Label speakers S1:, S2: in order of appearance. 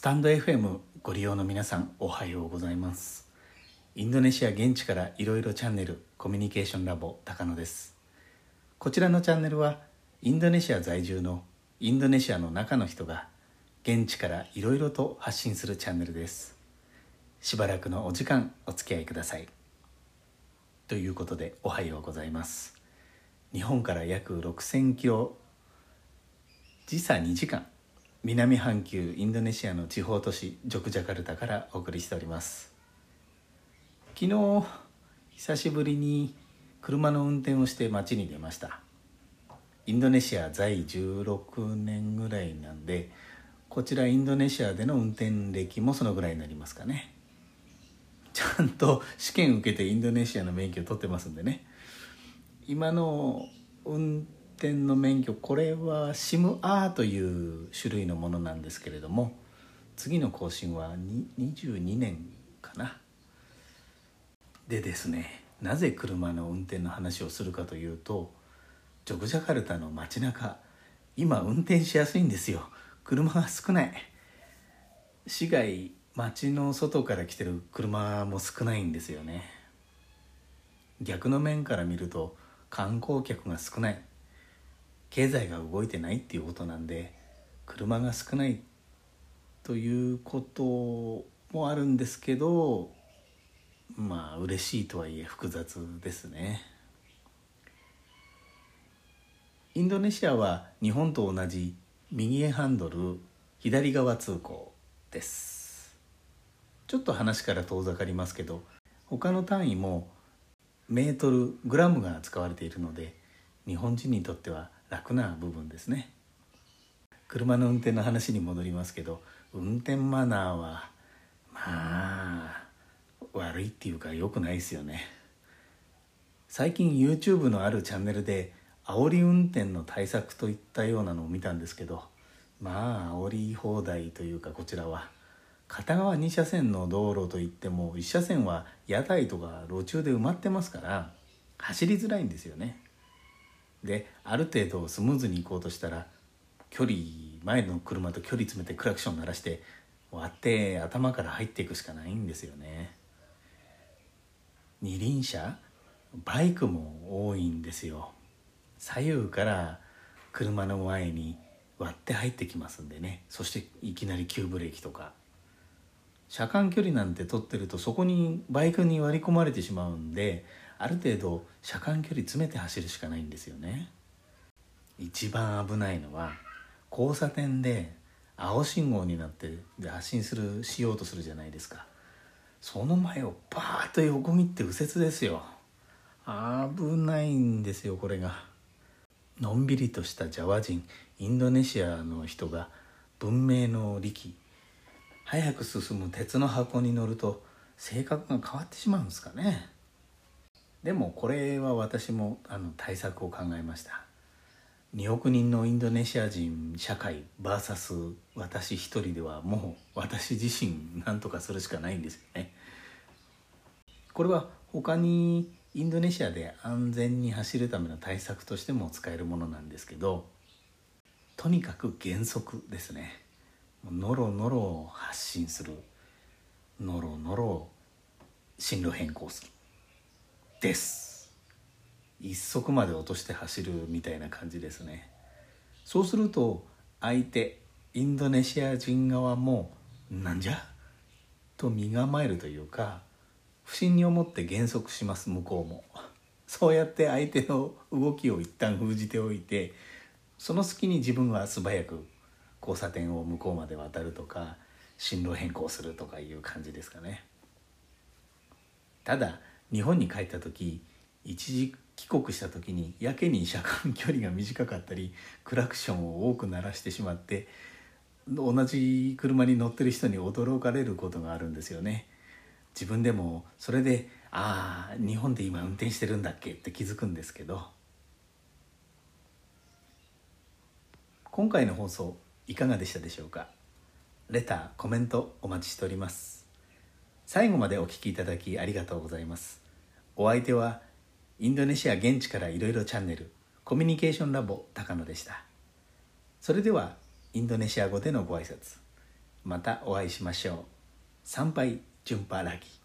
S1: スタンド FM ご利用の皆さんおはようございます。インドネシア現地からいろいろチャンネルコミュニケーションラボ高野です。こちらのチャンネルはインドネシア在住のインドネシアの中の人が現地からいろいろと発信するチャンネルです。しばらくのお時間お付き合いください。ということでおはようございます。日本から約6000キロ時差2時間南半球インドネシアの地方都市ジョクジャカルタからお送りしております。昨日久しぶりに車の運転をして街に出ました。インドネシア在16年ぐらいなんでこちらインドネシアでの運転歴もそのぐらいになりますかね。ちゃんと試験受けてインドネシアの免許取ってますんでね。今の運転の免許これは SIM-A という種類のものなんですけれども次の更新は22年かな。でですねなぜ車の運転の話をするかというとジョグジャカルタの街中今運転しやすいんですよ。車が少ない。市街街の外から来てる車も少ないんですよね。逆の面から見ると観光客が少ない。経済が動いてないっていうことなんで車が少ないということもあるんですけどまあ嬉しいとはいえ複雑ですね。インドネシアは日本と同じ右へハンドル左側通行ですちょっと話から遠ざかりますけど他の単位もメートルグラムが使われているので日本人にとっては楽な部分ですね。車の運転の話に戻りますけど運転マナーはまあ悪いっていうか良くないですよね。最近 YouTube のあるチャンネルで煽り運転の対策といったようなのを見たんですけどまあ煽り放題というかこちらは。片側2車線の道路といっても1車線は屋台とか路中で埋まってますから走りづらいんですよね。である程度スムーズに行こうとしたら距離前の車と距離詰めてクラクション鳴らして割って頭から入っていくしかないんですよね。二輪車バイクも多いんですよ。左右から車の前に割って入ってきますんでね。そしていきなり急ブレーキとか。車間距離なんて取ってるとそこにバイクに割り込まれてしまうんである程度車間距離詰めて走るしかないんですよね。一番危ないのは交差点で青信号になってで発進するしようとするじゃないですか。その前をバーッと横切って右折ですよ。危ないんですよこれが。のんびりとしたジャワ人インドネシアの人が文明の利器早く進む鉄の箱に乗ると性格が変わってしまうんですかね。でもこれは私もあの対策を考えました。2億人のインドネシア人社会 VS 私一人ではもう私自身何とかするしかないんですよね。これは他にインドネシアで安全に走るための対策としても使えるものなんですけどとにかく原則ですね。ノロノロ発進する。ノロノロ進路変更する。です。一足まで落として走るみたいな感じですね。そうすると相手インドネシア人側もなんじゃ？と身構えるというか不審に思って減速します向こうも。そうやって相手の動きを一旦封じておいてその隙に自分は素早く交差点を向こうまで渡るとか進路変更するとかいう感じですかね。ただ日本に帰った時一時帰国した時にやけに車間距離が短かったりクラクションを多く鳴らしてしまって同じ車に乗ってる人に驚かれることがあるんですよね。自分でもそれでああ日本で今運転してるんだっけ？って気づくんですけど今回の放送いかがでしたでしょうか？レターコメントお待ちしております。最後までお聴きいただきありがとうございます。お相手はインドネシア現地からいろいろチャンネルコミュニケーションラボ高野でした。それではインドネシア語でのご挨拶。またお会いしましょう。参拝順パラギ。